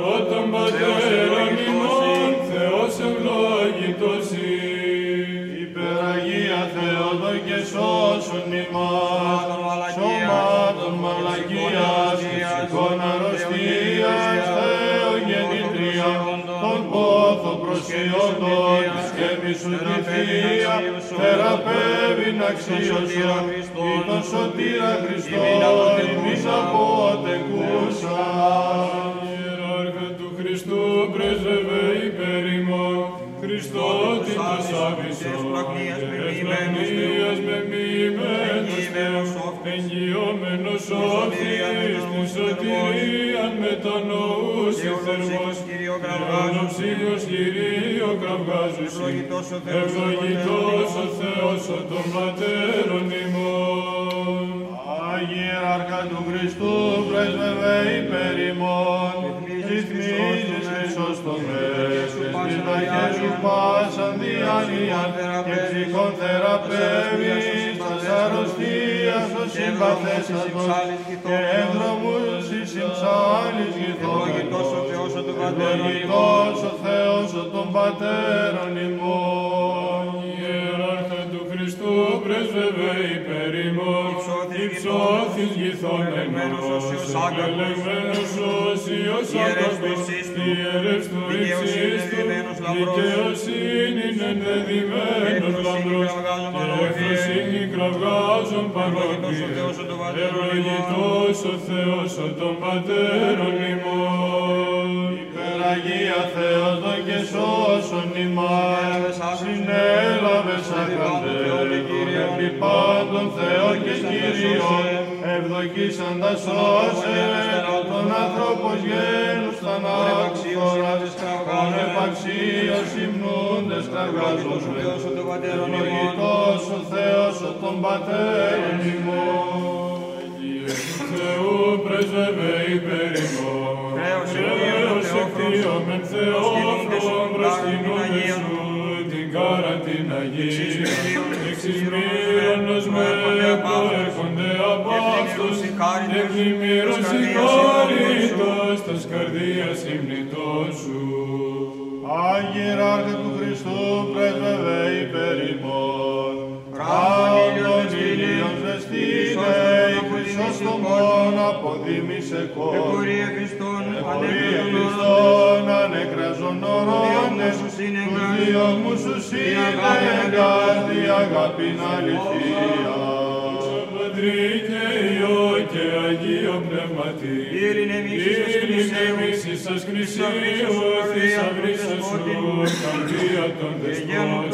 σκέπη σου τη Θεία, θεραπεύει να αξίωσον, ή τον σωτήρα Χριστό, ημείς αποτεκούσα. Ιεράρχα του Χριστού πρέσβευε υπέρ ημών, Χριστότητας άβυσσον, ευλογίας με μοιημένος Θεός, εγγυόμενος όφης την σωτηρία μετανοούσε θερμός, Ιωάννου ψήλιος Κυρίω κραυγάζουσι, ευλογητός ο Θεός ο των πατέρων ημών. Αγιεράρχα του Χριστού, πρέσβευε υπέρ ημών, ρυθμίζεις Χριστός το μέσος, στις ταχές σου πάσαν διάνοια και ψυχών θεραπεύεις, τας αρρωστίας ο συμπαθέστατος και ένδρομους εις συμψάλης γηθόμενος. Ευλογητός ο Θεός ο των πατέρων ημών. Ιεράρχα του Χριστού πρέσβευε υπέρ ημών, υψώθης γηθόμενος, ελεγμένος όσιος αγαθός, ιερεύς του υψίστου, δικαιοσύνην ενδεδειμένος λαμπρός, και εφροσύνη κραυγάζων παρόντιε, ευλογητός ο Θεός ο των πατέρων ημών. Υπεραγία Θεός και σώσον ημάς, συνέλαβες αγαθέ, τον επιπάντων Θεό και Κύριον, ευδοκίσαντα σώσε, τον άνθρωπος γένους θανάτους, τον επαξίως υμνούντες κραυγάζομαι, ευλογητός ο Θεός ο των πατέρων ημών. Θεού πρέσβευε υπέρ ημών, Θεός εκτίομεν Θεόφρον προσκυνούμεν σου, την κάρα την Αγία, εξισμύρωνος με προέρχονται από αυτούς, και πλημμύρος συγχώρητος τας καρδίας υμνητών σου. Άγιεράρχα του Χριστού πρέσβευε υπέρ ημών. Ράβδον ήλιος βεστείτε, η Χριστός το μόνο αποδήμησε κόρ. Εφορία Χριστόν ανεκραζον ορώνες, τους δύο μου σου συνεγγάρτη αγάπην αληθεία. Πατρί και Υιό και Αγίο Πνεύματι, ειρηνεμίσεις σας Χρυσίου, θησαυρίσας σου, καρδία των δεσπότων,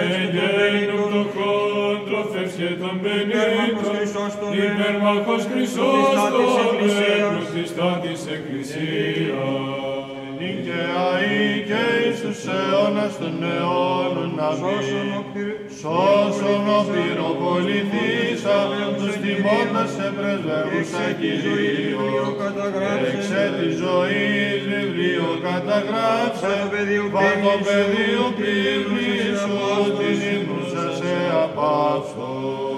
εγγένουν το κόντρο, φεύγε των πενήτων, υπερμαχός Χρυσός το μέρος της τάτης Εκκλησίας. Νικαιαή και εις τους αιώνας των αιώνων αμήν. Σώσον ο πυροβοληθήσα, τους τιμώντας σε πρεσβεύουσα Κυρίω. Εξέ τη ζωής βιβλίο καταγράψε, παν το πεδίο πύλη σου, την ύμνουσα σε απαύσω.